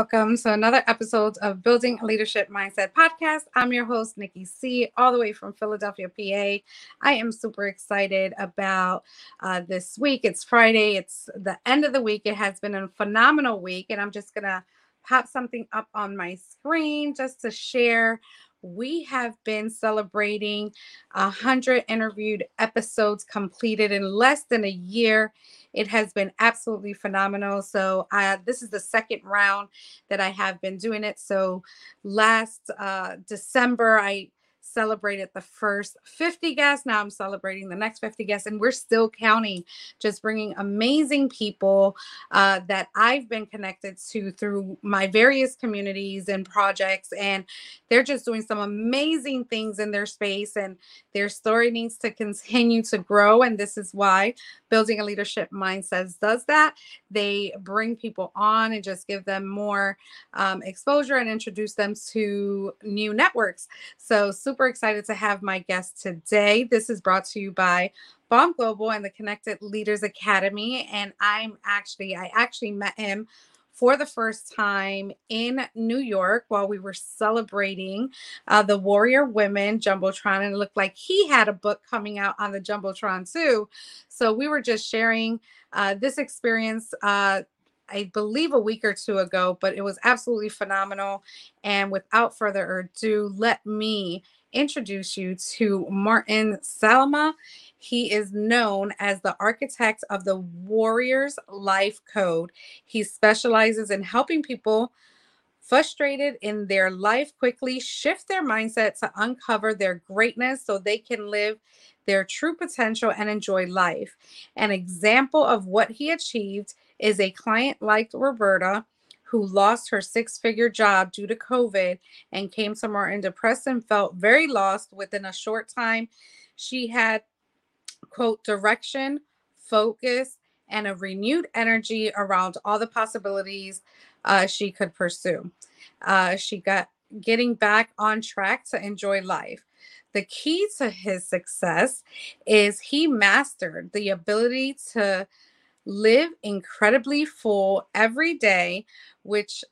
Welcome to another episode of Building a Leadership Mindset podcast. I'm your host, Nikki C., all the way from Philadelphia, PA. I am super excited about uh, this week. It's Friday, it's the end of the week. It has been a phenomenal week, and I'm just going to pop something up on my screen just to share we have been celebrating hundred interviewed episodes completed in less than a year. It has been absolutely phenomenal. So uh, this is the second round that I have been doing it. So last uh, December, I celebrated the first 50 guests. Now I'm celebrating the next 50 guests, and we're still counting, just bringing amazing people uh, that I've been connected to through my various communities and projects. And they're just doing some amazing things in their space, and their story needs to continue to grow. And this is why building a leadership mindset does that. They bring people on and just give them more um, exposure and introduce them to new networks. So, super excited to have my guest today. This is brought to you by Bomb Global and the Connected Leaders Academy. And I'm actually, I actually met him for the first time in New York while we were celebrating uh, the Warrior Women Jumbotron. And it looked like he had a book coming out on the Jumbotron too. So we were just sharing uh, this experience. Uh, I believe a week or two ago, but it was absolutely phenomenal. And without further ado, let me introduce you to Martin Salama. He is known as the architect of the Warriors Life Code. He specializes in helping people frustrated in their life quickly shift their mindset to uncover their greatness so they can live their true potential and enjoy life. An example of what he achieved is a client like Roberta who lost her six figure job due to COVID and came to Martin depressed and felt very lost within a short time. She had quote, direction, focus, and a renewed energy around all the possibilities uh, she could pursue. Uh, she got getting back on track to enjoy life. The key to his success is he mastered the ability to live incredibly full every day, which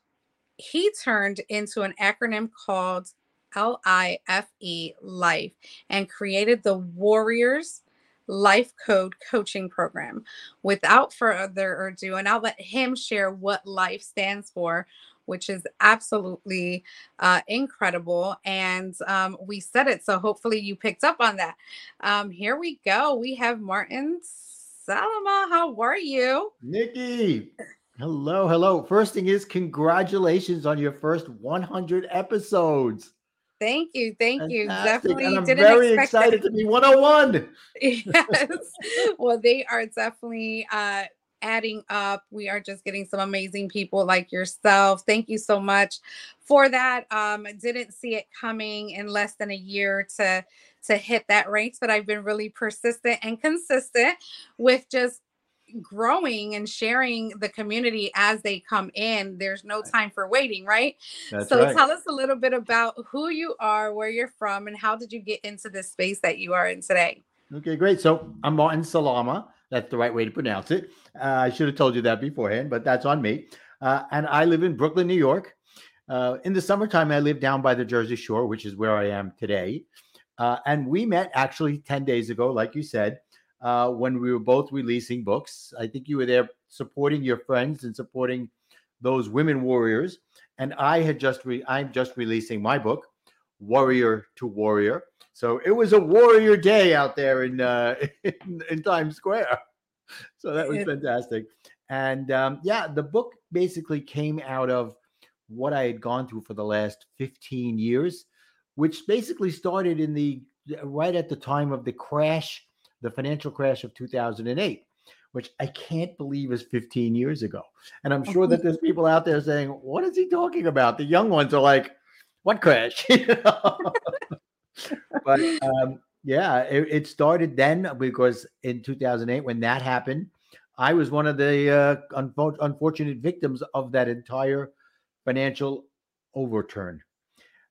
he turned into an acronym called L I F E, life, and created the Warriors Life Code coaching program. Without further ado, and I'll let him share what life stands for, which is absolutely uh, incredible. And um, we said it, so hopefully you picked up on that. Um, here we go. We have Martin Salama. How are you? Nikki. Hello, hello. First thing is, congratulations on your first 100 episodes. Thank you. Thank Fantastic. you. Definitely and I'm didn't very excited that. to be 101. yes. well, they are definitely uh adding up. We are just getting some amazing people like yourself. Thank you so much for that. Um didn't see it coming in less than a year to to hit that ranks, but I've been really persistent and consistent with just growing and sharing the community as they come in. There's no time for waiting, right? That's so right. tell us a little bit about who you are, where you're from, and how did you get into this space that you are in today? Okay, great. So I'm Martin Salama. That's the right way to pronounce it. Uh, I should have told you that beforehand, but that's on me. Uh, and I live in Brooklyn, New York. Uh, in the summertime, I live down by the Jersey Shore, which is where I am today. Uh, and we met actually 10 days ago, like you said uh, when we were both releasing books. I think you were there supporting your friends and supporting those women warriors. And I had just re- I'm just releasing my book, Warrior to Warrior. So it was a warrior day out there in uh, in, in Times Square. So that was fantastic. And um, yeah, the book basically came out of what I had gone through for the last 15 years, which basically started in the right at the time of the crash the financial crash of 2008, which I can't believe is 15 years ago. And I'm sure that there's people out there saying, What is he talking about? The young ones are like, What crash? but um, yeah, it, it, started then because in 2008, when that happened, I was one of the uh, unfo- unfortunate victims of that entire financial overturn.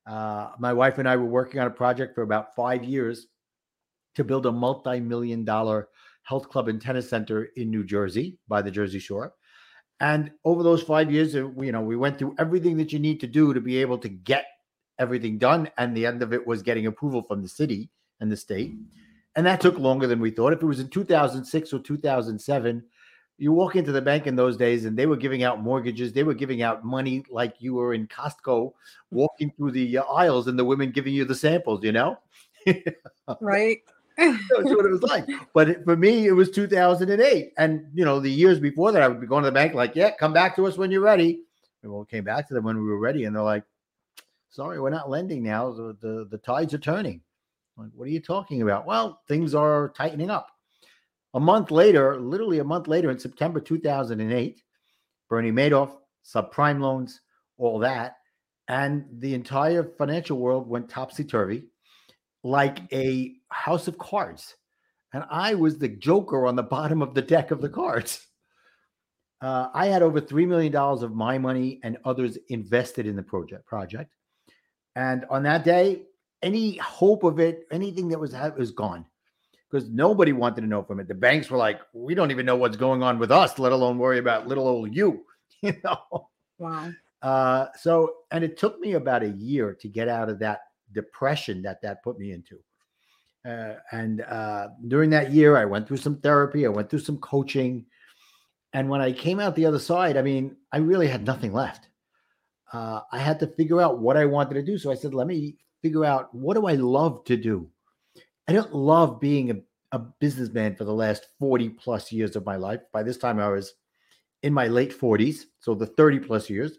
Uh, my wife and I were working on a project for about five years to build a multi million dollar health club and tennis center in New Jersey by the Jersey Shore. And over those five years, uh, you know, we went through everything that you need to do to be able to get everything done. And the end of it was getting approval from the city and the state. And that took longer than we thought. If it was in 2006 or 2007, you walk into the bank in those days and they were giving out mortgages. They were giving out money like you were in Costco walking through the uh, aisles and the women giving you the samples, you know? right. That's what it was like. But for me, it was 2008. And, you know, the years before that, I would be going to the bank like, yeah, come back to us when you're ready. And we came back to them when we were ready. And they're like, sorry, we're not lending now. The, the, the tides are turning. I'm like, what are you talking about? Well, things are tightening up. A month later, literally a month later in September 2008, Bernie Madoff, subprime loans, all that. And the entire financial world went topsy turvy like a house of cards. And I was the joker on the bottom of the deck of the cards. Uh, I had over $3 million of my money and others invested in the project project. And on that day, any hope of it, anything that was was gone because nobody wanted to know from it. The banks were like, we don't even know what's going on with us, let alone worry about little old you, you know. Wow. Uh, so, and it took me about a year to get out of that depression that that put me into. Uh, and uh, during that year, I went through some therapy, I went through some coaching. And when I came out the other side, I mean, I really had nothing left. Uh, I had to figure out what I wanted to do. So I said, let me figure out what do I love to do? I don't love being a, a businessman for the last 40 plus years of my life. By this time, I was in my late 40s, so the 30 plus years.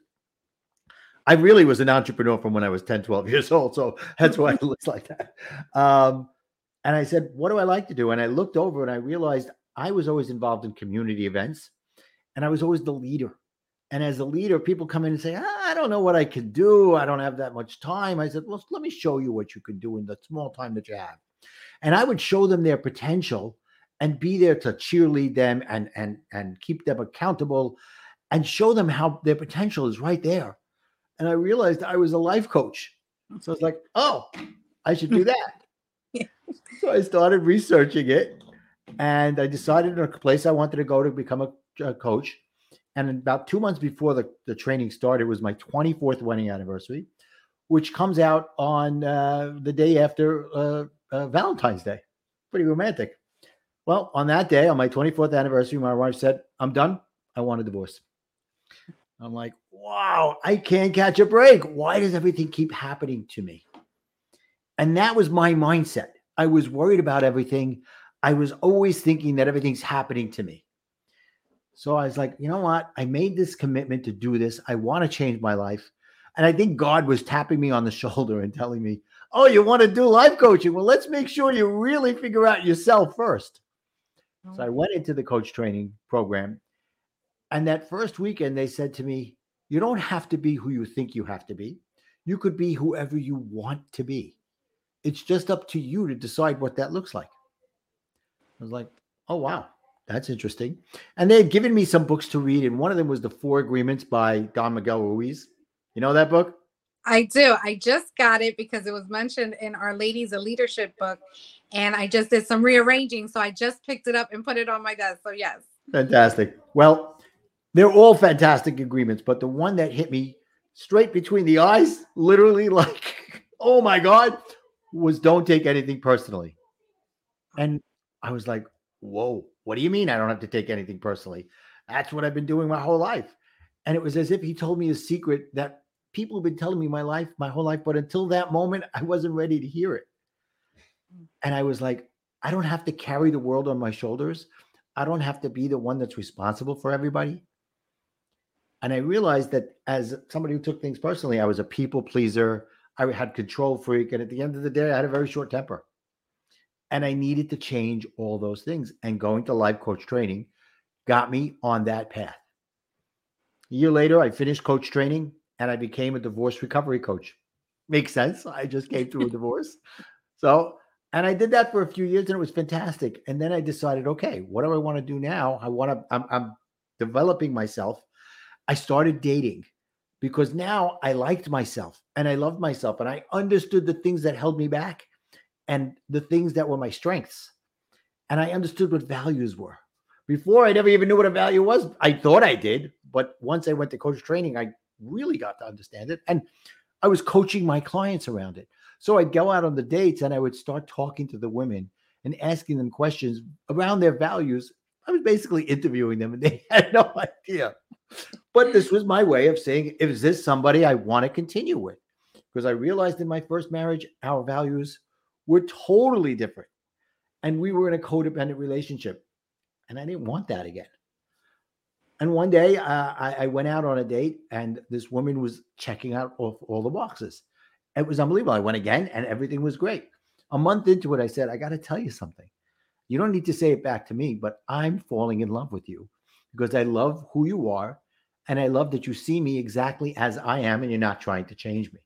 I really was an entrepreneur from when I was 10, 12 years old. So that's why it looks like that. Um, and I said, What do I like to do? And I looked over and I realized I was always involved in community events and I was always the leader. And as a leader, people come in and say, ah, I don't know what I can do. I don't have that much time. I said, Well, let me show you what you can do in the small time that you have. And I would show them their potential and be there to cheerlead them and and and keep them accountable and show them how their potential is right there. And I realized I was a life coach. So I was like, oh, I should do that. yeah. So I started researching it and I decided on a place I wanted to go to become a, a coach. And about two months before the, the training started, it was my 24th wedding anniversary, which comes out on uh, the day after uh, uh, Valentine's Day. Pretty romantic. Well, on that day, on my 24th anniversary, my wife said, I'm done. I want a divorce. I'm like, wow, I can't catch a break. Why does everything keep happening to me? And that was my mindset. I was worried about everything. I was always thinking that everything's happening to me. So I was like, you know what? I made this commitment to do this. I want to change my life. And I think God was tapping me on the shoulder and telling me, oh, you want to do life coaching? Well, let's make sure you really figure out yourself first. So I oh. went into the coach training program. And that first weekend, they said to me, you don't have to be who you think you have to be. You could be whoever you want to be. It's just up to you to decide what that looks like. I was like, oh, wow, that's interesting. And they had given me some books to read. And one of them was The Four Agreements by Don Miguel Ruiz. You know that book? I do. I just got it because it was mentioned in our Ladies of Leadership book. And I just did some rearranging. So I just picked it up and put it on my desk. So, yes. Fantastic. Well, they're all fantastic agreements, but the one that hit me straight between the eyes, literally like, oh my God, was don't take anything personally. And I was like, whoa, what do you mean I don't have to take anything personally? That's what I've been doing my whole life. And it was as if he told me a secret that people have been telling me my life, my whole life, but until that moment, I wasn't ready to hear it. Mm. And I was like, I don't have to carry the world on my shoulders. I don't have to be the one that's responsible for everybody. And I realized that as somebody who took things personally, I was a people pleaser. I had control freak. And at the end of the day, I had a very short temper. And I needed to change all those things. And going to life coach training got me on that path. A year later, I finished coach training and I became a divorce recovery coach. Makes sense. I just came through a divorce. So, and I did that for a few years and it was fantastic. And then I decided, okay, what do I want to do now? I want to, I'm, I'm developing myself. I started dating because now I liked myself and I loved myself and I understood the things that held me back and the things that were my strengths. And I understood what values were Before I never even knew what a value was. I thought I did, but once I went to coach training, I really got to understand it. And I was coaching my clients around it. So I'd go out on the dates and I would start talking to the women and asking them questions around their values. I was basically interviewing them and they had no idea. But this was my way of saying, is this somebody I want to continue with? Because I realized in my first marriage, our values were totally different. And we were in a codependent relationship. And I didn't want that again. And one day uh, I, I, went out on a date and this woman was checking out all, the boxes. It was unbelievable. I went again and everything was great. A month into it, I said, I got to tell you something. You don't need to say it back to me, but I'm falling in love with you because I love who you are. And I love that you see me exactly as I am and you're not trying to change me.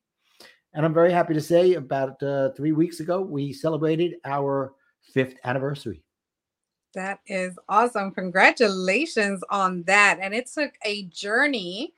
And I'm very happy to say about uh, three weeks ago, we celebrated our fifth anniversary. That is awesome. Congratulations on that. And it took a journey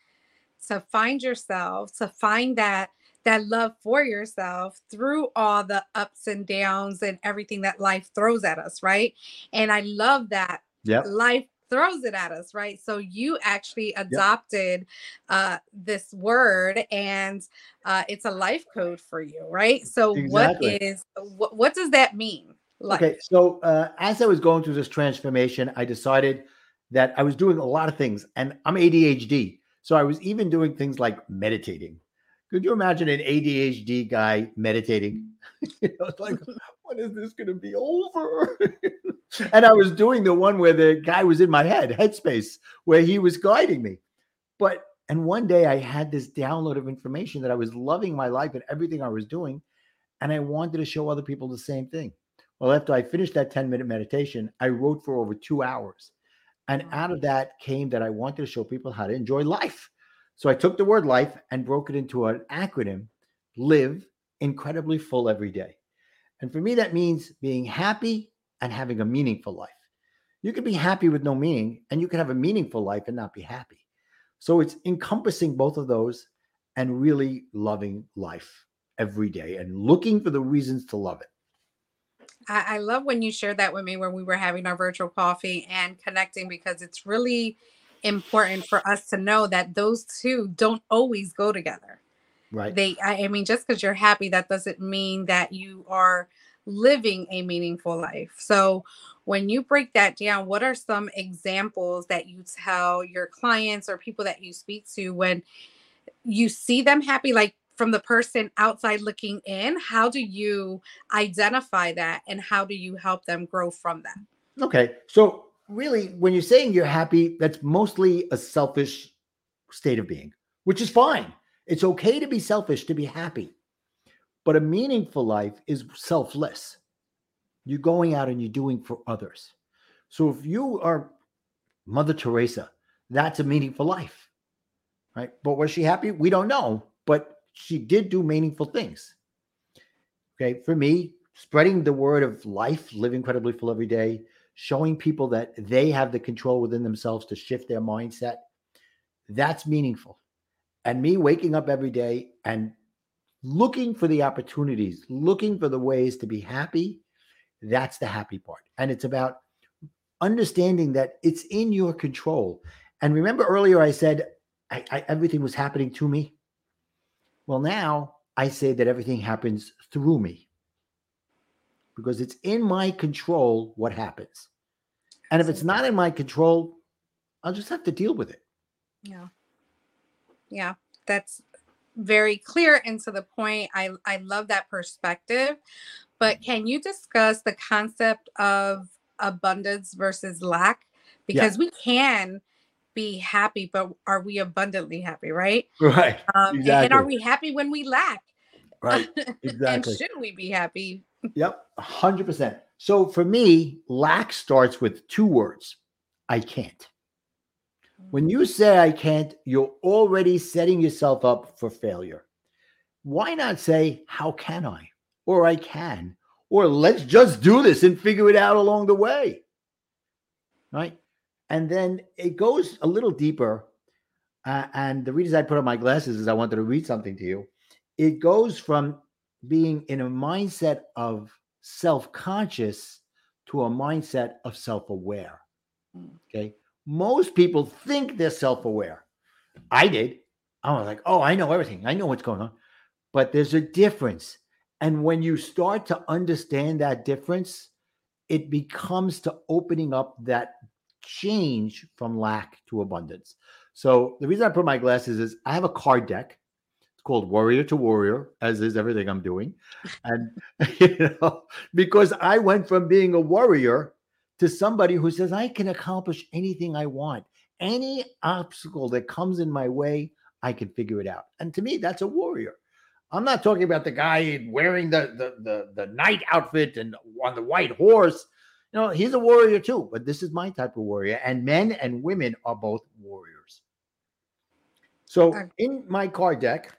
to find yourself, to find that that love for yourself through all the ups and downs and everything that life throws at us, right? And I love that yeah. life throws it at us, right? So you actually adopted yep. uh, this word, and uh, it's a life code for you, right? So exactly. what is what, what does that mean? Life? Okay, so uh, as I was going through this transformation, I decided that I was doing a lot of things, and I'm ADHD, so I was even doing things like meditating could you imagine an ADHD guy meditating? you know, it's like, when is this going to be over? and I was doing the one where the guy was in my head, headspace, where he was guiding me. But, and one day I had this download of information that I was loving my life and everything I was doing. And I wanted to show other people the same thing. Well, after I finished that 10 minute meditation, I wrote for over two hours. And out of that came that I wanted to show people how to enjoy life. So I took the word life and broke it into an acronym live incredibly full every day. And for me, that means being happy and having a meaningful life. You can be happy with no meaning, and you can have a meaningful life and not be happy. So it's encompassing both of those and really loving life every day and looking for the reasons to love it. I, I love when you shared that with me when we were having our virtual coffee and connecting because it's really important for us to know that those two don't always go together. Right. They, I, mean, just because you're happy, that doesn't mean that you are living a meaningful life. So, when you break that down, what are some examples that you tell your clients or people that you speak to when you see them happy, like from the person outside looking in? How do you identify that and how do you help them grow from that? Okay. So, really, when you're saying you're happy, that's mostly a selfish state of being, which is fine. It's okay to be selfish, to be happy. But a meaningful life is selfless. You're going out and you're doing for others. So if you are Mother Teresa, that's a meaningful life. Right. But was she happy? We don't know. But she did do meaningful things. Okay. For me, spreading the word of life, live incredibly full every day, showing people that they have the control within themselves to shift their mindset, that's meaningful. And me waking up every day and looking for the opportunities, looking for the ways to be happy, that's the happy part. And it's about understanding that it's in your control. And remember earlier, I said I, I, everything was happening to me. Well, now I say that everything happens through me because it's in my control what happens. And if it's not in my control, I'll just have to deal with it. Yeah. Yeah. That's very clear and to the point. I, I love that perspective. But can you discuss the concept of abundance versus lack? Because yeah. we can be happy, but are we abundantly happy, right? Right. Um, exactly. and, and are we happy when we lack? Right. Exactly. and should we be happy Yep, 100%. So for me, lack starts with two words I can't. When you say I can't, you're already setting yourself up for failure. Why not say, How can I? Or I can. Or let's just do this and figure it out along the way. Right. And then it goes a little deeper. Uh, and the reason I put on my glasses is I wanted to read something to you. It goes from being in a mindset of self conscious to a mindset of self aware. Mm. Okay. Most people think they're self aware. I did. I was like, oh, I know everything. I know what's going on. But there's a difference. And when you start to understand that difference, it becomes to opening up that change from lack to abundance. So the reason I put my glasses is I have a card deck. It's called Warrior to Warrior, as is everything I'm doing. And you know, because I went from being a warrior to somebody who says I can accomplish anything I want. Any obstacle that comes in my way, I can figure it out. And to me, that's a warrior. I'm not talking about the guy wearing the the the, the knight outfit and on the white horse. Know, he's a warrior too, but this is my type of warrior. And men and women are both warriors. So in my card deck,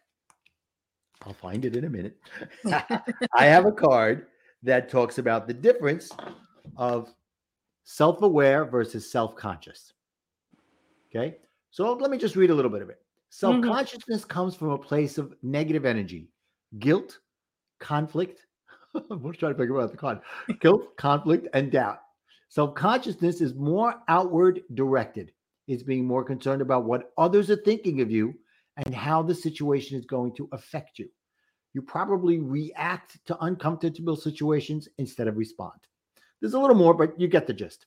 I'll find it in a minute. I have a card that talks about the difference of self-aware versus self-conscious. Okay. So let me just read a little bit of it. Self consciousness mm-hmm. comes from a place of negative energy, guilt, conflict. I'm trying to figure out the con. Guilt, conflict, and doubt. Self consciousness is more outward directed. It's being more concerned about what others are thinking of you and how the situation is going to affect you. You probably react to uncomfortable situations instead of respond. There's a little more, but you get the gist.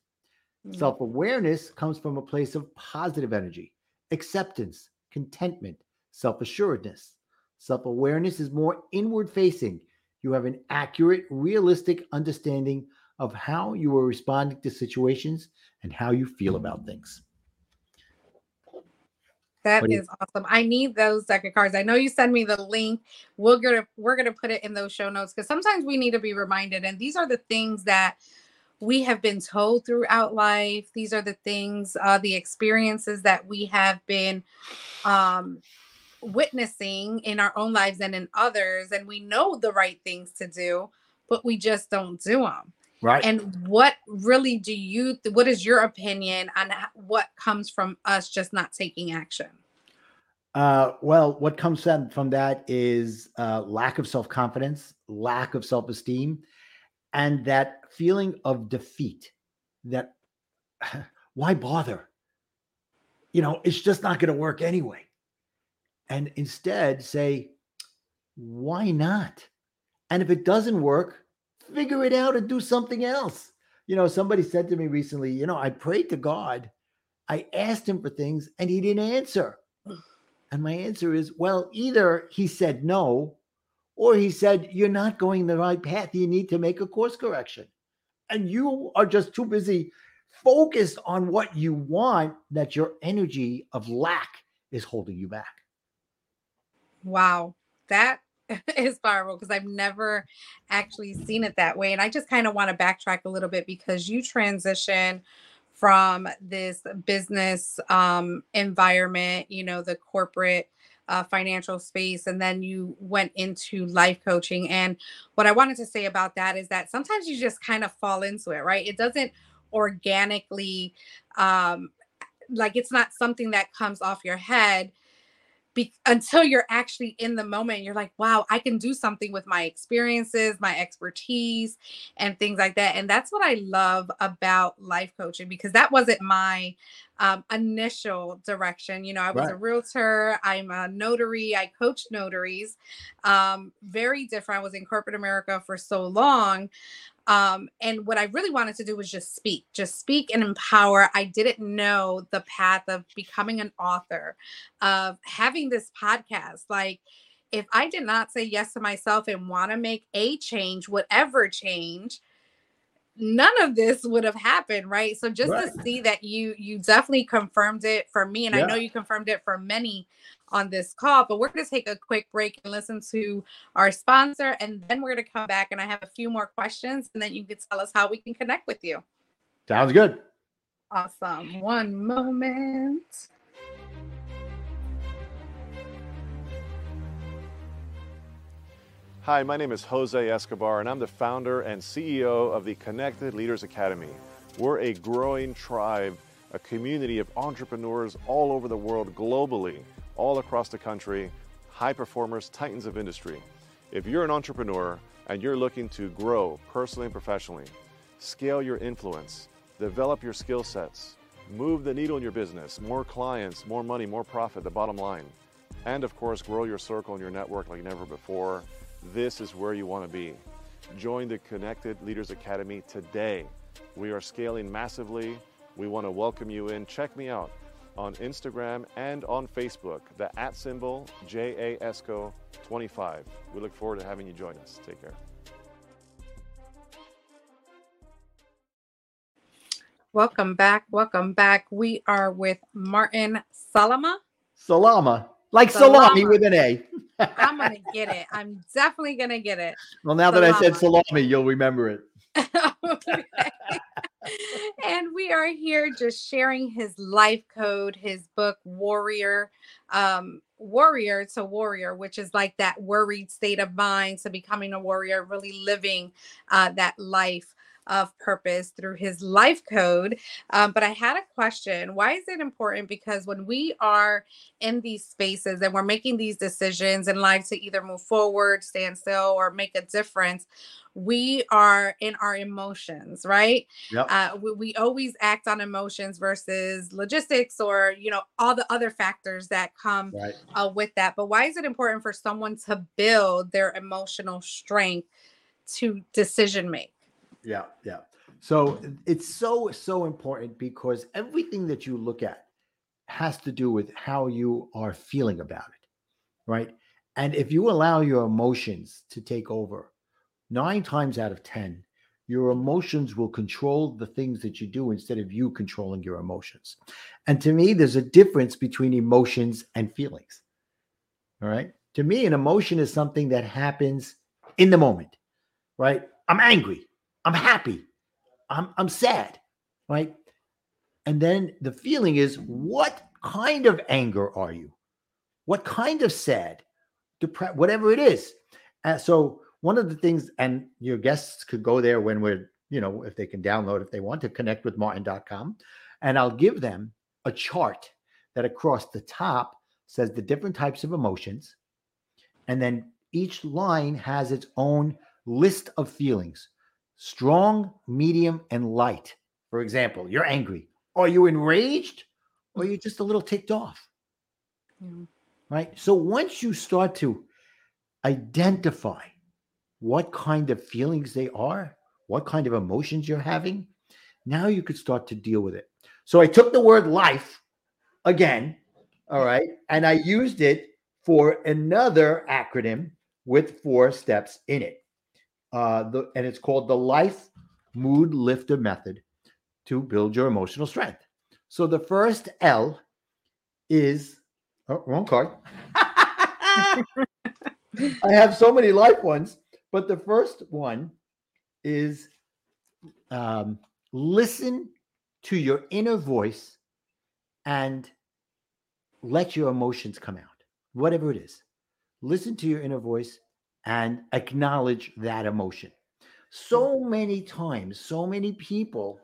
Mm-hmm. Self awareness comes from a place of positive energy, acceptance, contentment, self assuredness. Self awareness is more inward facing. You have an accurate, realistic understanding of how you are responding to situations and how you feel about things. That is awesome. I need those deck of cards. I know you send me the link. We're gonna we're gonna put it in those show notes because sometimes we need to be reminded. And these are the things that we have been told throughout life. These are the things, uh, the experiences that we have been um, witnessing in our own lives and in others. And we know the right things to do, but we just don't do them. Right. And what really do you, what is your opinion on what comes from us just not taking action? Uh, well, what comes from that is uh, lack of self confidence, lack of self esteem, and that feeling of defeat that why bother? You know, it's just not going to work anyway. And instead say, why not? And if it doesn't work, figure it out and do something else. You know, somebody said to me recently, you know, I prayed to God, I asked him for things and he didn't answer. And my answer is, well, either he said no, or he said, You're not going the right path. You need to make a course correction. And you are just too busy focused on what you want that your energy of lack is holding you back. Wow. That is powerful because I've never actually seen it that way. And I just kind of want to backtrack a little bit because you transition from this business um, environment, you know, the corporate uh, financial space and then you went into life coaching and what i wanted to say about that is that sometimes you just kind of fall into it right it doesn't organically um like it's not something that comes off your head be- until you're actually in the moment you're like wow i can do something with my experiences my expertise and things like that and that's what i love about life coaching because that wasn't my um, initial direction you know i was right. a realtor i'm a notary i coach notaries um, very different i was in corporate america for so long um, and what I really wanted to do was just speak, just speak and empower. I didn't know the path of becoming an author, of having this podcast. Like, if I did not say yes to myself and want to make a change, whatever change, none of this would have happened right so just right. to see that you you definitely confirmed it for me and yeah. i know you confirmed it for many on this call but we're going to take a quick break and listen to our sponsor and then we're going to come back and i have a few more questions and then you can tell us how we can connect with you. Sounds good. Awesome. One moment. Hi, my name is Jose Escobar, and I'm the founder and CEO of the Connected Leaders Academy. We're a growing tribe, a community of entrepreneurs all over the world, globally, all across the country, high performers, titans of industry. If you're an entrepreneur and you're looking to grow personally and professionally, scale your influence, develop your skill sets, move the needle in your business, more clients, more money, more profit, the bottom line. And of course, grow your circle and your network like never before. This is where you want to be. Join the Connected Leaders Academy today. We are scaling massively. We want to welcome you in. Check me out on Instagram and on Facebook, the at symbol JASCO25. We look forward to having you join us. Take care. Welcome back. Welcome back. We are with Martin Salama. Salama, like salami Salama. with an A. I'm going to get it. I'm definitely going to get it. well, now that I said Salama. salami, you'll remember it. Okay. and we are here just sharing his life code, his book Warrior, um, Warrior to Warrior, which is like that worried state of mind to becoming a warrior, really living uh, that life of purpose through his life code. Um, but I had a question. Why is it important? Because when we are in these spaces and we're making these decisions in life to either move forward, stand still, or make a difference, we are in our emotions, right? Yep. Uh, we, we always act on emotions versus logistics or, you know, all the other factors that come right. uh, with that. But why is it important for someone to build their emotional strength to decision make? Yeah, yeah. So it's so so important because everything that you look at has to do with how you are feeling about it, right? And if you allow your emotions to take over, nine times out of ten, your emotions will control the things that you do instead of you controlling your emotions. And to me, there's a difference between emotions and feelings. All right. To me, an emotion is something that happens in the moment, right? I'm angry. I'm happy. I'm I'm sad, right? And then the feeling is what kind of anger are you? What kind of sad, depressed, whatever it is. And so one of the things, and your guests could go there when we're, you know, if they can download, if they want to connect with martin.com, and I'll give them a chart that across the top says the different types of emotions. And then each line has its own list of feelings strong, medium, and light. For example, you're angry. Are you enraged? Or you're just a little ticked off? Mm. Right. So once you start to identify what kind of feelings they are, what kind of emotions you're having, now you could start to deal with it. So I took the word life again, all right, and I used it for another acronym with four steps in it. Uh, the, and it's called the Life Mood Lifter Method to build your emotional strength. So the first L is oh, wrong card. I have so many life ones, but the first one is um, listen to your inner voice and let your emotions come out, whatever it is. Listen to your inner voice and acknowledge that emotion. So many times, so many people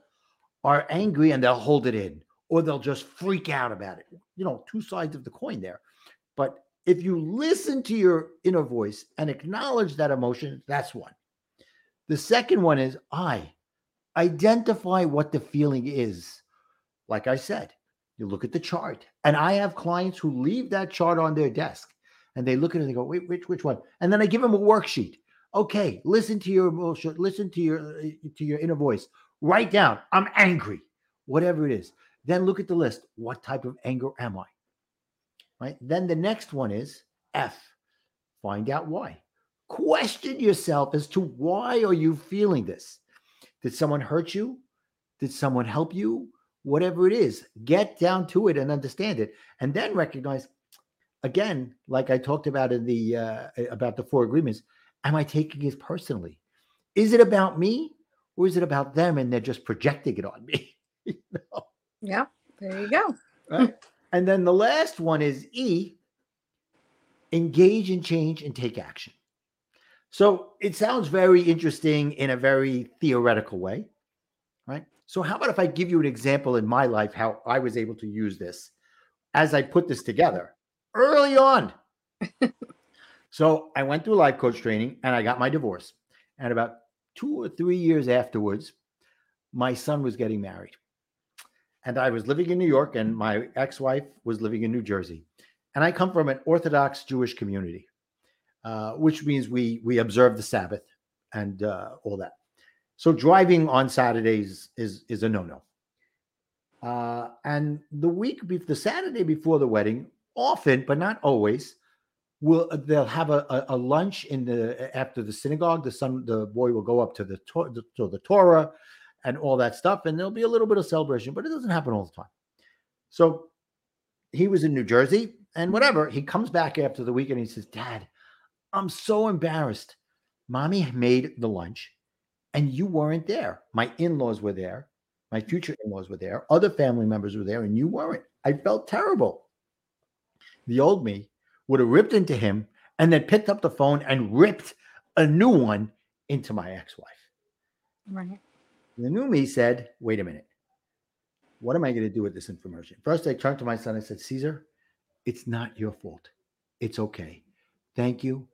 are angry and they'll hold it in or they'll just freak out about it. You know, two sides of the coin there. But if you listen to your inner voice and acknowledge that emotion, that's one. The second one is I identify what the feeling is. Like I said, you look at the chart, and I have clients who leave that chart on their desk and they look at it and they go, wait, which, which one? And then I give them a worksheet. Okay, listen to your emotion, listen to your uh, to your inner voice. Write down, I'm angry, whatever it is. Then look at the list. What type of anger am I? Right. Then the next one is F. Find out why. Question yourself as to why are you feeling this? Did someone hurt you? Did someone help you? Whatever it is, get down to it and understand it, and then recognize. Again, like I talked about in the uh, about the four agreements, am I taking it personally? Is it about me or is it about them and they're just projecting it on me? You know? Yeah, there you go. right? And then the last one is E engage in change and take action. So it sounds very interesting in a very theoretical way, right? So, how about if I give you an example in my life how I was able to use this as I put this together early on? so, I went through life coach training and I got my divorce. And about two or three years afterwards, my son was getting married. And I was living in New York, and my ex-wife was living in New Jersey, and I come from an Orthodox Jewish community, uh, which means we we observe the Sabbath and uh, all that. So driving on Saturdays is is a no-no. Uh, and the week, be- the Saturday before the wedding, often but not always, will uh, they'll have a, a, a lunch in the after the synagogue. The son, the boy will go up to the to, the, to the Torah and all that stuff, and there'll be a little bit of celebration, but it doesn't happen all the time. So he was in New Jersey, and whatever. He comes back after the weekend. He says, "Dad, I'm so embarrassed. Mommy made the lunch, and you weren't there. My in-laws were there." My future in-laws were there, other family members were there, and you weren't. I felt terrible. The old me would have ripped into him and then picked up the phone and ripped a new one into my ex-wife. Right. The new me said, wait a minute. What am I going to do with this information? First, I turned to my son and said, Caesar, it's not your fault. It's okay. Thank you.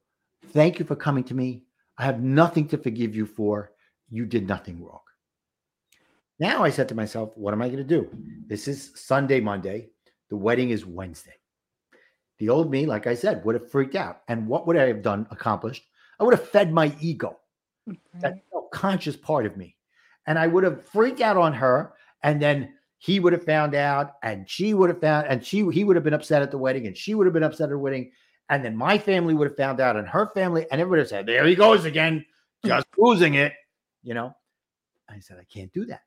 Thank you for coming to me. I have nothing to forgive you for. You did nothing wrong. Now I said to myself, what am I going to do? This is Sunday, Monday. The wedding is Wednesday. The old me, like I said, would have freaked out. And what would I have done, accomplished? I would have fed my ego, hmm, that self-conscious part of me. And I would have freaked out on her. And then he would have found out, and she would have found, and she he would have been upset at the wedding, and she would have been upset at the wedding. And then my family would have found out, and her family, and everybody would have said, There he goes again, hmm. just losing it. You know? I said, I can't do that.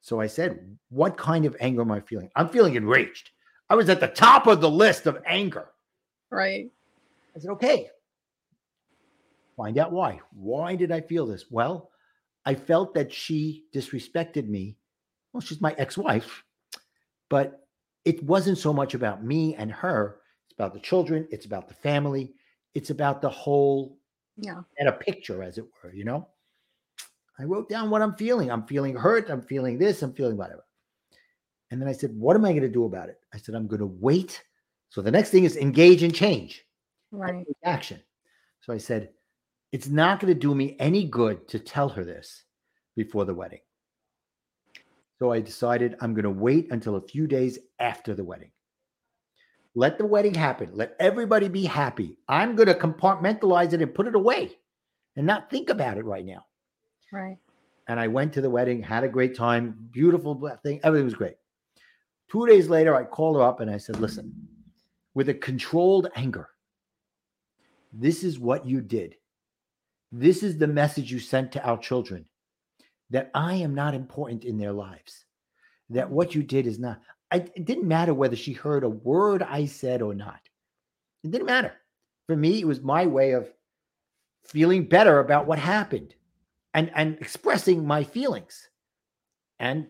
So I said, What kind of anger am I feeling? I'm feeling enraged. I was at the top of the list of anger. Right. I said, Okay. Find out why. Why did I feel this? Well, I felt that she disrespected me. Well, she's my ex wife, but it wasn't so much about me and her. It's about the children, it's about the family, it's about the whole Yeah. and a picture, as it were, you know. I wrote down what I'm feeling. I'm feeling hurt. I'm feeling this. I'm feeling whatever. And then I said, What am I going to do about it? I said, I'm going to wait. So the next thing is engage and change Right. action. So I said, It's not going to do me any good to tell her this before the wedding. So I decided I'm going to wait until a few days after the wedding. Let the wedding happen. Let everybody be happy. I'm going to compartmentalize it and put it away and not think about it right now. Right. And I went to the wedding, had a great time, beautiful thing. Everything was great. Two days later, I called her up and I said, Listen, with a controlled anger, this is what you did. This is the message you sent to our children that I am not important in their lives, that what you did is not. I, it didn't matter whether she heard a word I said or not. It didn't matter. For me, it was my way of feeling better about what happened and and expressing my feelings and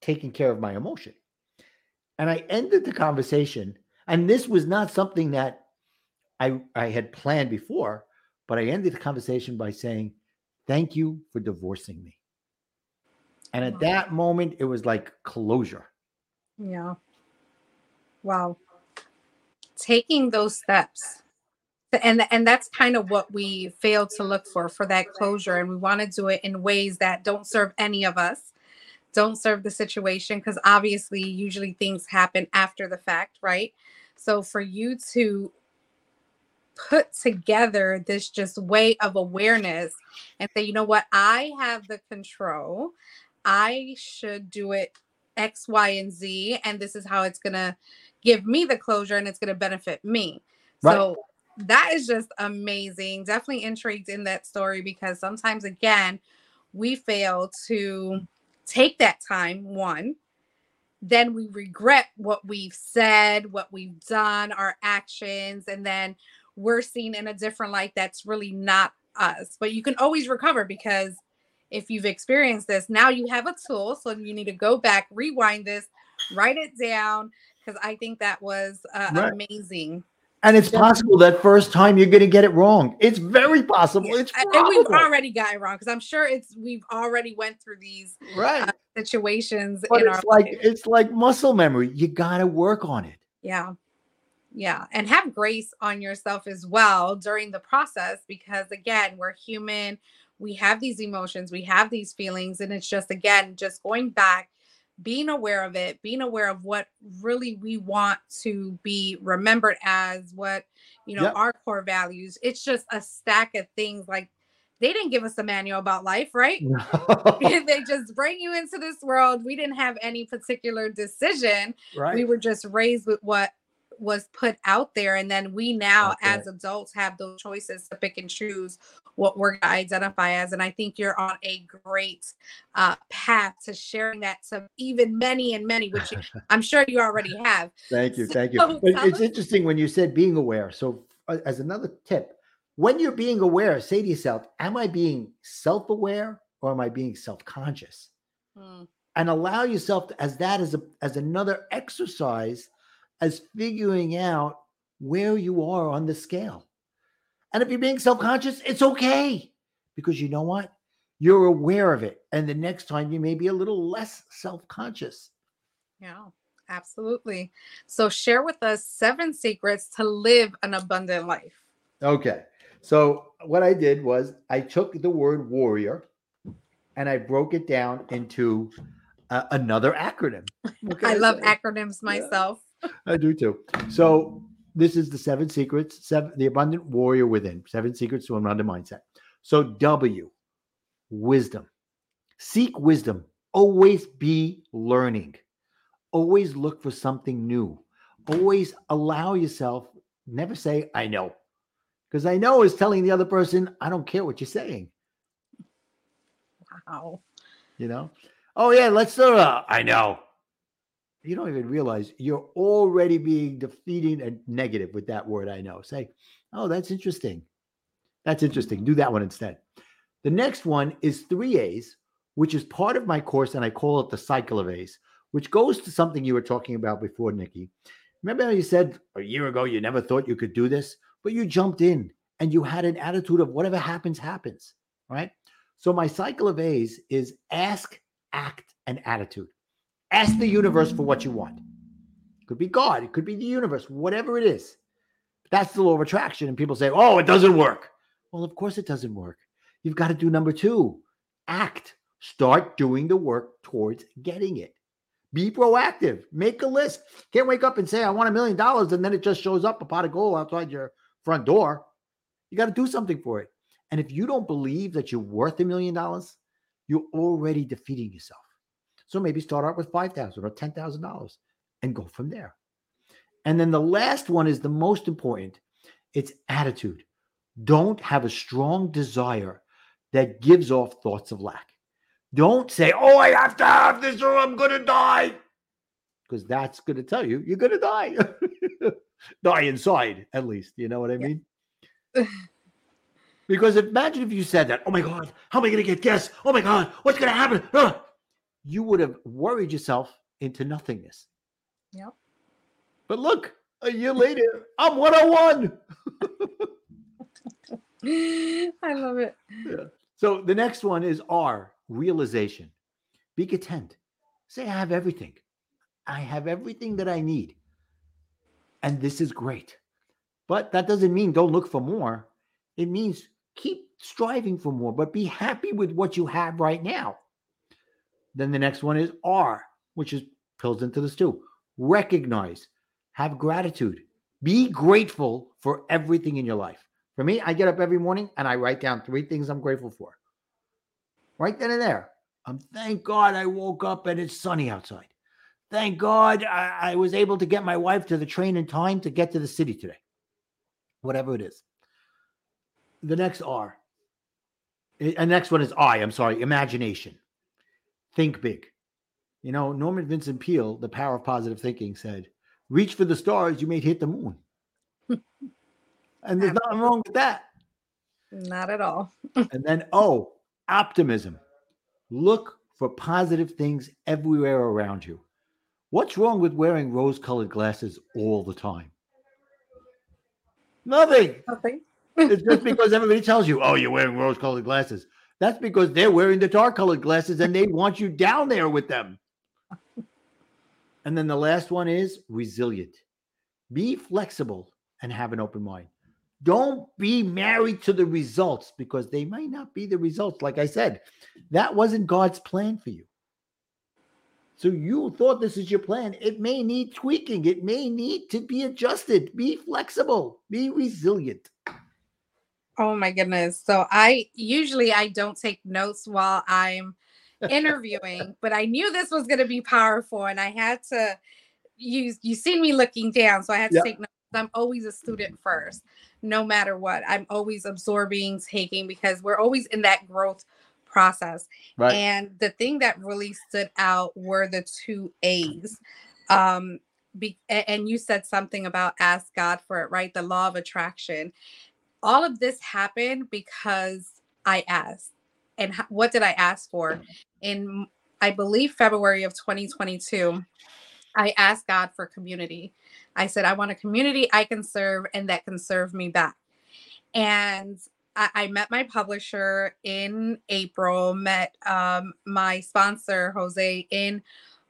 taking care of my emotion and i ended the conversation and this was not something that i i had planned before but i ended the conversation by saying thank you for divorcing me and at Wow. that moment it was like closure Yeah. Wow. Taking those steps. And and that's kind of what we fail to look for for that closure and we want to do it in ways that don't serve any of us. Don't serve the situation because obviously usually things happen after the fact, right? So for you to put together this just way of awareness and say, you know what, I have the control. I should do it X, Y, and Z, and this is how it's gonna give me the closure and it's gonna benefit me. Right. So that is just amazing. Definitely intrigued in that story because sometimes again, we fail to take that time, one, then we regret what we've said, what we've done, our actions, and then we're seen in a different light that's really not us. But you can always recover because if you've experienced this, now you have a tool. So you need to go back, rewind this, write it down, because I think that was uh, Right. amazing. and it's possible that first time you're going to get it wrong it's very possible it's and and we've already got it wrong because I'm sure it's we've already went through these right uh, situations but in our it's like life. it's like muscle memory you got to work on it Yeah. Yeah. And have grace on yourself as well during the process because, again, we're human. We have these emotions, we have these feelings. And it's just, again, just going back being aware of it, being aware of what really we want to be remembered as, what, you know, yep. our core values. It's just a stack of things like they didn't give us a manual about life, right? No. they just bring you into this world. We didn't have any particular decision. Right. We were just raised with what was put out there and then we now okay. as adults have those choices to pick and choose what we're going to identify as and i think you're on a great uh, path to sharing that to even many and many which i'm sure you already have. Thank you thank you. So, it's interesting when you said being aware. So uh, as another tip when you're being aware say to yourself am i being self-aware or am i being self-conscious? Hmm. and allow yourself to, as that as a as another exercise as figuring out where you are on the scale. And if you're being self conscious, it's okay because you know what? You're aware of it. And the next time you may be a little less self conscious. Yeah, absolutely. So, share with us seven secrets to live an abundant life. Okay. So, what I did was I took the word warrior and I broke it down into uh, another acronym. I love acronyms myself. I do too. So this is the seven secrets, seven, the abundant warrior within, seven secrets to abundant mindset. So W, wisdom. Seek wisdom. Always be learning. Always look for something new. Always allow yourself, never say, I know. Because I know is telling the other person, I don't care what you're saying. Wow. You know? Oh, yeah, let's do uh, I know you don't even realize you're already being defeating and negative with that word. I know. Say, oh, that's interesting. That's interesting. Do that one instead. The next one is three A's, which is part of my course, and I call it the cycle of A's, which goes to something you were talking about before, Nikki. Remember how you said a year ago you never thought you could do this, but you jumped in and you had an attitude of whatever happens, happens, right? So my cycle of A's is ask, act, and attitude. Ask the universe for what you want. It could be God, it could be the universe, whatever it is. That's the law of attraction. And people say, oh, it doesn't work. Well, of course it doesn't work. You've got to do number two act. Start doing the work towards getting it. Be proactive. Make a list. Can't wake up and say, I want a million dollars, and then it just shows up a pot of gold outside your front door. You got to do something for it. And if you don't believe that you're worth a million dollars, you're already defeating yourself. So maybe start out with 5000 or $10,000 and go from there. And then the last one is the most important it's attitude. Don't have a strong desire that gives off thoughts of lack. Don't say, oh, I have to have this or I'm going to die. Because that's going to tell you you're going to die. die inside, at least. You know what I mean? because imagine if you said that, oh my God, how am I going to get gas? Oh my God, what's going to happen? You would have worried yourself into nothingness. Yep. But look, a year later, I'm 101. I love it. Yeah. So the next one is R, realization. Be content. Say, I have everything. I have everything that I need. And this is great. But that doesn't mean don't look for more. It means keep striving for more, but be happy with what you have right now. Then the next one is R, which is pills into this too. Recognize, have gratitude, be grateful for everything in your life. For me, I get up every morning and I write down three things I'm grateful for. Right then and there. I'm thank God I woke up and it's sunny outside. Thank God I, I was able to get my wife to the train in time to get to the city today. Whatever it is. The next R. Eh, and next one is I, I'm sorry, imagination think big. You know, Norman Vincent Peale, The Power of Positive Thinking, said, reach for the stars, you may hit the moon. and there's nothing wrong with that. Not at all. and then, oh, optimism. Look for positive things everywhere around you. What's wrong with wearing rose colored glasses all the time? Nothing. Nothing. it's just because everybody tells you, oh, you're wearing rose colored glasses. That's because they're wearing the dark colored glasses and they want you down there with them. And then the last one is resilient. Be flexible and have an open mind. Don't be married to the results because they might not be the results. Like I said, that wasn't God's plan for you. So you thought this is your plan. It may need tweaking. It may need to be adjusted. Be flexible. Be resilient. Oh my goodness. So I usually I don't take notes while I'm interviewing, but I knew this was going to be powerful and I had to use you seen me looking down, so I had to Yep. take notes. I'm always a student first, no matter what. I'm always absorbing, taking because we're always in that growth process. Right. And the thing that really stood out were the two A's. Um, be, and you said something about ask God for it, right? The law of attraction. All of this happened because I asked. And what did I ask for? In, I believe, February of 2022, I asked God for community. I said, I want a community I can serve and that can serve me back. And I, I met my publisher in April, met um, my sponsor, Jose, in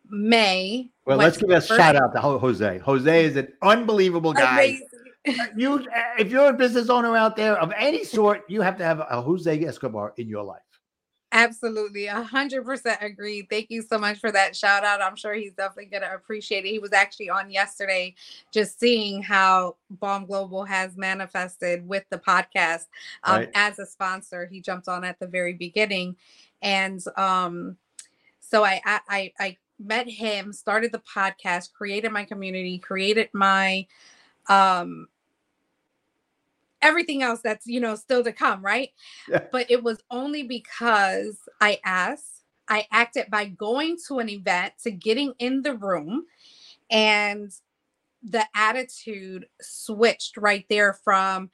May. Well, let's give a shout out to Jose. Jose is an unbelievable guy. Amazing. You, if you're a business owner out there of any sort, you have to have a Jose Escobar in your life. Absolutely, a hundred percent agree. Thank you so much for that shout out. I'm sure he's definitely gonna appreciate it. He was actually on yesterday, just seeing how Bomb Global has manifested with the podcast um, Right. as a sponsor. He jumped on at the very beginning, and um, so I, I I I met him, started the podcast, created my community, created my um everything else that's you know still to come, right? Yeah. but it was only because I asked. I acted by going to an event to getting in the room, and the attitude switched right there from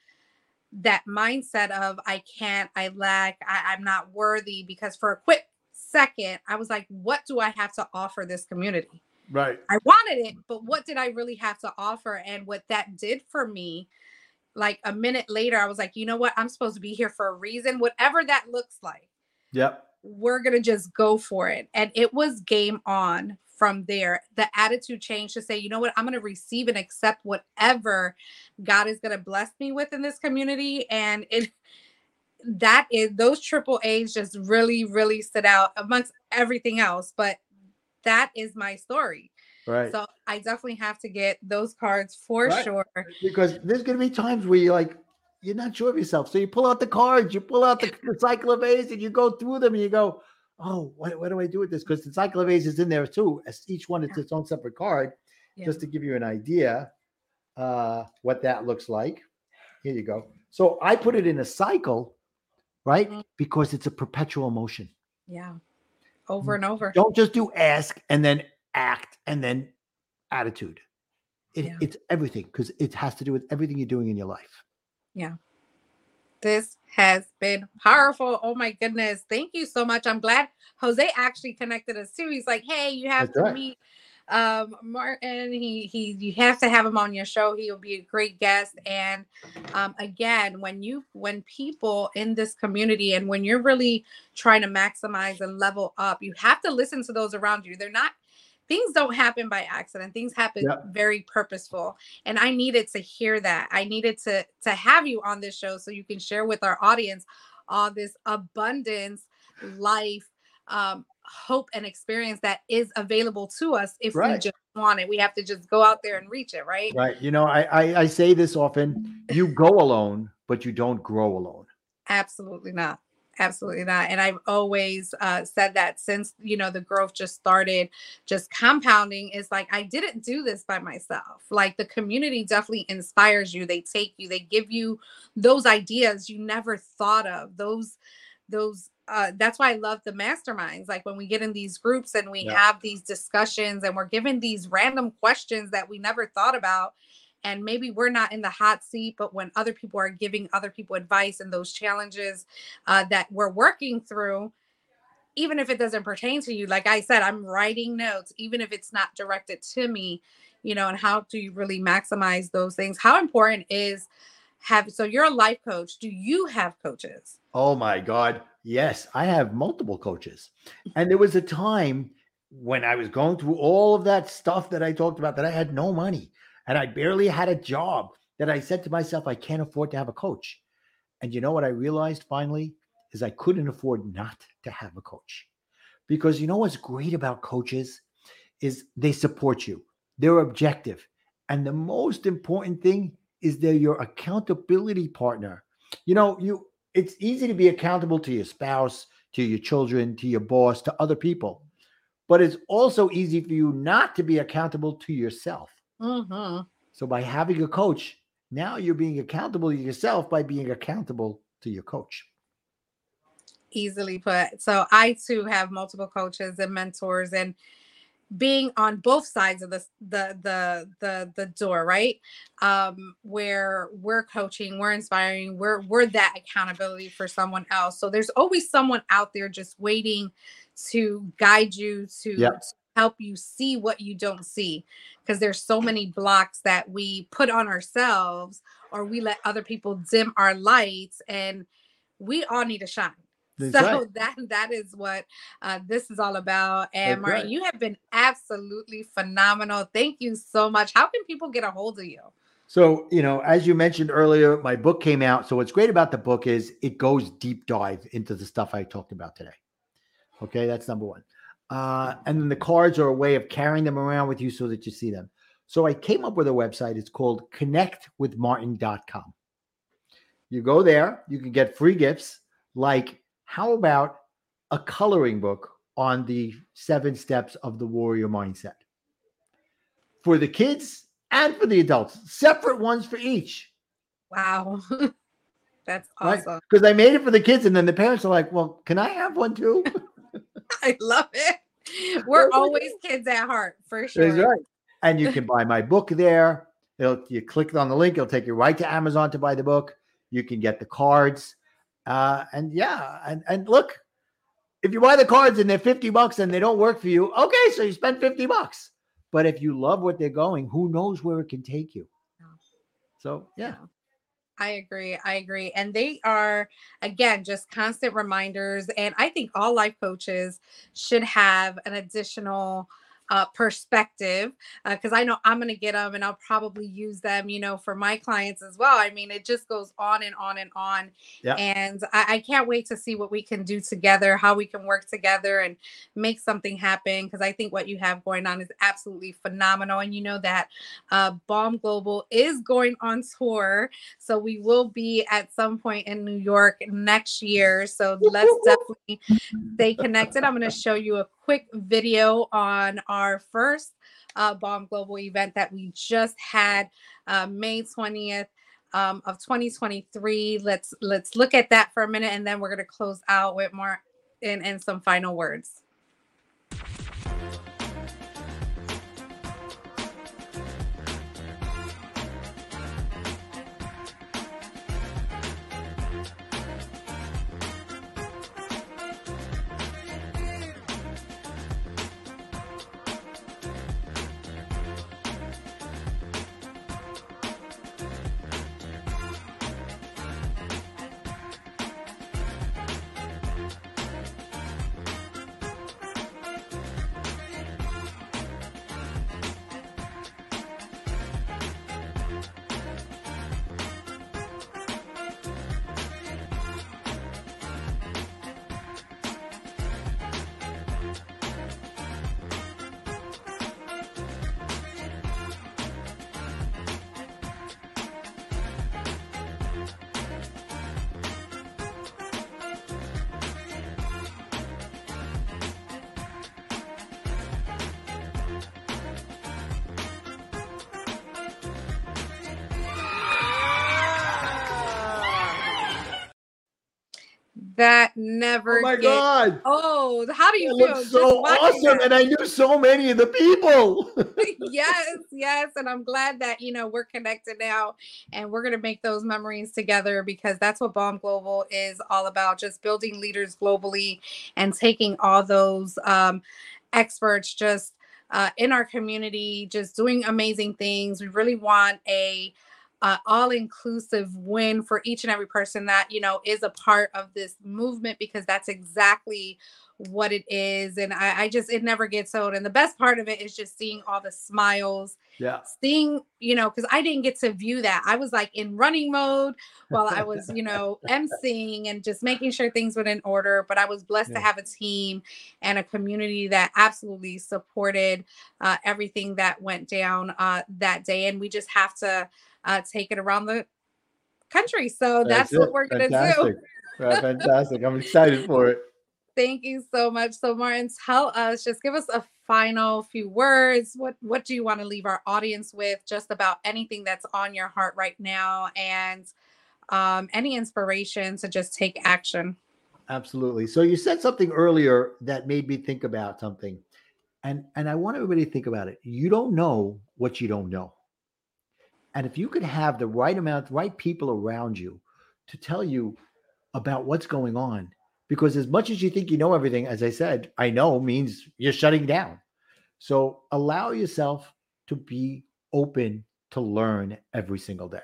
that mindset of I can't, I lack, I, I'm not worthy. Because for a quick second, I was like, what do I have to offer this community? Right. I wanted it, but what did I really have to offer? And what that did for me, like a minute later, I was like, you know what? I'm supposed to be here for a reason, whatever that looks like. Yep. We're going to just go for it. And it was game on from there. The attitude changed to say, you know what? I'm going to receive and accept whatever God is going to bless me with in this community. And it, that is those triple A's just really, really stood out amongst everything else. But that is my story. Right. So I definitely have to get those cards for Right. sure. because there's going to be times where you're like, you're not sure of yourself. So you pull out the cards, you pull out the, the cycle of A's, and you go through them and you go, oh, what, what do I do with this? Because the cycle of A's is in there too. As each one is its own separate card, Yeah. just to give you an idea uh, what that looks like. Here you go. So I put it in a cycle, right? Mhm. Because it's a perpetual motion. Yeah. Over and over. Don't just do ask and then act and then attitude. It, Yeah. It's everything because it has to do with everything you're doing in your life. Yeah. This has been powerful. Oh my goodness. Thank you so much. I'm glad Jose actually connected us too. He's like, hey, you have That's to right. meet um Martin. He he you have to have him on your show. He'll be a great guest. And um again, when you when people in this community and when you're really trying to maximize and level up, you have to listen to those around you. They're not things don't happen by accident. Things happen Yep. very purposeful. And I needed to hear that. I needed to to have you on this show so you can share with our audience all this abundance, life, um, hope, and experience that is available to us if we just want it. We have to just go out there and reach it, right? Right. You know, I, I I say this often. You go alone, but you don't grow alone. Absolutely not. Absolutely not. And I've always uh, said that since, you know, the growth just started, just compounding is like, I didn't do this by myself. Like the community definitely inspires you. They take you, they give you those ideas you never thought of. Those, those, uh, that's why I love the masterminds. Like when we get in these groups and we Yeah. have these discussions and we're given these random questions that we never thought about and maybe we're not in the hot seat but when other people are giving other people advice and those challenges uh, that we're working through even if it doesn't pertain to you like i said i'm writing notes even if it's not directed to me you know and how do you really maximize those things how important is have so you're a life coach do you have coaches Oh my God. Yes, I have multiple coaches. Mm. And there was a time when I was going through all of that stuff that I talked about that I had no money and I barely had a job that I said to myself, I can't afford to have a coach. And you know what I realized finally is I couldn't afford not to have a coach. Because you know what's great about coaches is they support you. They're objective. And the most important thing is they're your accountability partner. You know, you it's easy to be accountable to your spouse, to your children, to your boss, to other people. But it's also easy for you not to be accountable to yourself. Mm-hmm. So by having a coach, now you're being accountable to yourself by being accountable to your coach. Easily put. So I too have multiple coaches and mentors and being on both sides of the the the the, the door right? Um where we're coaching we're inspiring we're we're that accountability for someone else. So there's always someone out there just waiting to guide you to, Yep. to help you see what you don't see. Because there's so many blocks that we put on ourselves or we let other people dim our lights and we all need to shine That's so right. that that is what uh, this is all about. And That's Martin, right. you have been absolutely phenomenal. Thank you so much. How can people get a hold of you? So, you know, as you mentioned earlier, my book came out. So, what's great about the book is it goes deep dive into the stuff I talked about today. Okay, that's number one. Uh, and then the cards are a way of carrying them around with you so that you see them. So, I came up with a website. It's called connectwithmartin.com. You go there, you can get free gifts like how about a coloring book on the seven steps of the warrior mindset for the kids and for the adults, separate ones for each. Wow. That's awesome. Because I made it for the kids, and then the parents are like, "Well, can I have one too?" I love it. We're always kids at heart for That's sure. right. And you can buy my book there. It'll, you click on the link; it'll take you right to Amazon to buy the book. You can get the cards, uh, and yeah, and and look, if you buy the cards and they're fifty bucks and they don't work for you, okay, so you spend fifty bucks. But if you love what they're going, who knows where it can take you? So yeah, I agree. I agree. And they are, again, just constant reminders. And I think all life coaches should have an additional uh, perspective because I know I'm going to get them and I'll probably use them, you know, for my clients as well. I mean, it just goes on and on and on. Yeah. And I, I can't wait to see what we can do together, how we can work together and make something happen because I think what you have going on is absolutely phenomenal. And you know that uh, Bomb Global is going on tour. So we will be at some point in New York next year. So let's definitely stay connected. I'm going to show you a quick video on our first uh, Bomb Global event that we just had uh, May 20th. Um, of 2023 let's let's look at that for a minute and then we're going to close out with more and, and some final words that never oh my god, Oh, how do you it feel so awesome, that? and I knew so many of the people. yes, yes. And I'm glad that, you know, we're connected now and we're going to make those memories together because that's what Bomb Global is all about just building leaders globally and taking all those um, experts just uh, in our community, just doing amazing things. We really want a uh, all inclusive win for each and every person that you know is a part of this movement because that's exactly what it is and I, I, just it never gets old and the best part of it is just seeing all the smiles yeah seeing you know because i didn't get to view that i was like in running mode while i was you know emceeing and just making sure things went in order but i was blessed yeah. to have a team and a community that absolutely supported uh, everything that went down uh, that day and we just have to uh, take it around the country so that's, that's what we're gonna fantastic. do fantastic i'm excited for it Thank you so much. So, Martin, tell us, just give us a final few words. What what do you want to leave our audience with, just about anything that's on your heart right now, and um, any inspiration to just take action? Absolutely. So, you said something earlier that made me think about something, and and I want everybody to think about it. You don't know what you don't know, and if you could have the right amount, right people around you to tell you about what's going on because as much as you think you know everything, as I said, I know means you're shutting down. So allow yourself to be open to learn every single day.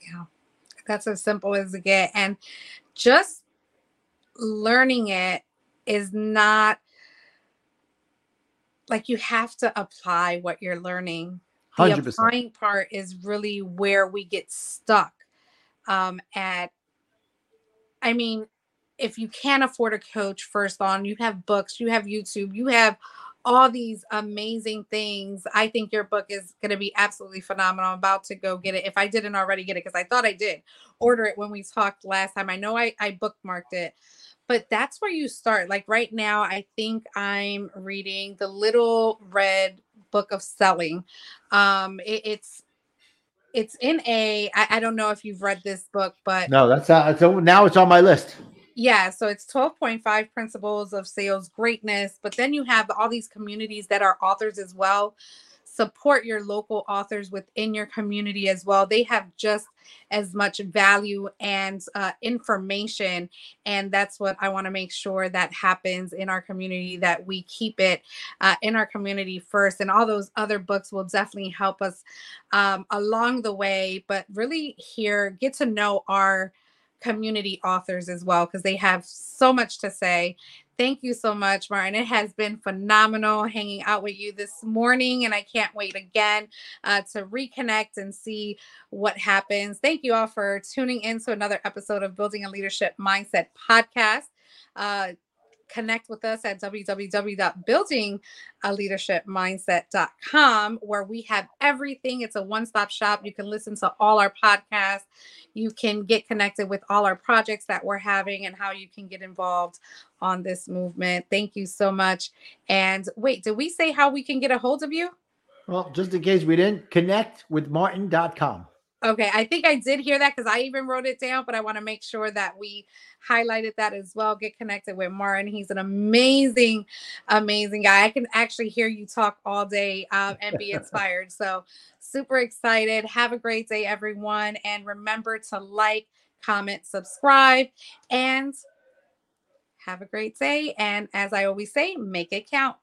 Yeah, that's as simple as it get. And just learning it is not like you have to apply what you're learning. The 100%. applying part is really where we get stuck um, at I mean, if you can't afford a coach, first on, you have books, you have YouTube, you have all these amazing things. I think your book is going to be absolutely phenomenal. I'm about to go get it. If I didn't already get it, because I thought I did order it when we talked last time. I know I, I bookmarked it, but that's where you start. Like right now, I think I'm reading the Little Red Book of Selling. Um, it, it's it's in a I, I don't know if you've read this book, but no, that's uh, so now it's on my list. Yeah, so it's 12.5 principles of sales greatness, but then you have all these communities that are authors as well support your local authors within your community as well. They have just as much value and uh, information. And that's what I want to make sure that happens in our community, that we keep it uh, in our community first. And all those other books will definitely help us um, along the way, but really here, get to know our community authors as well because they have so much to say Thank you so much, Martin. It has been phenomenal hanging out with you this morning, and I can't wait again uh, to reconnect and see what happens. Thank you all for tuning in to another episode of Building a Leadership Mindset podcast. Uh, connect with us at www.buildingaleadershipmindset.com where we have everything. It's a one-stop shop. You can listen to all our podcasts. You can get connected with all our projects that we're having and how you can get involved on this movement. Thank you so much. And wait, did we say how we can get a hold of you? Well, just in case we didn't, connect with martin.com. Okay, I think I did hear that because I even wrote it down, but I want to make sure that we highlighted that as well. Get connected with Martin. He's an amazing, amazing guy. I can actually hear you talk all day um, and be inspired. so, super excited. Have a great day, everyone. And remember to like, comment, subscribe, and have a great day. And as I always say, make it count.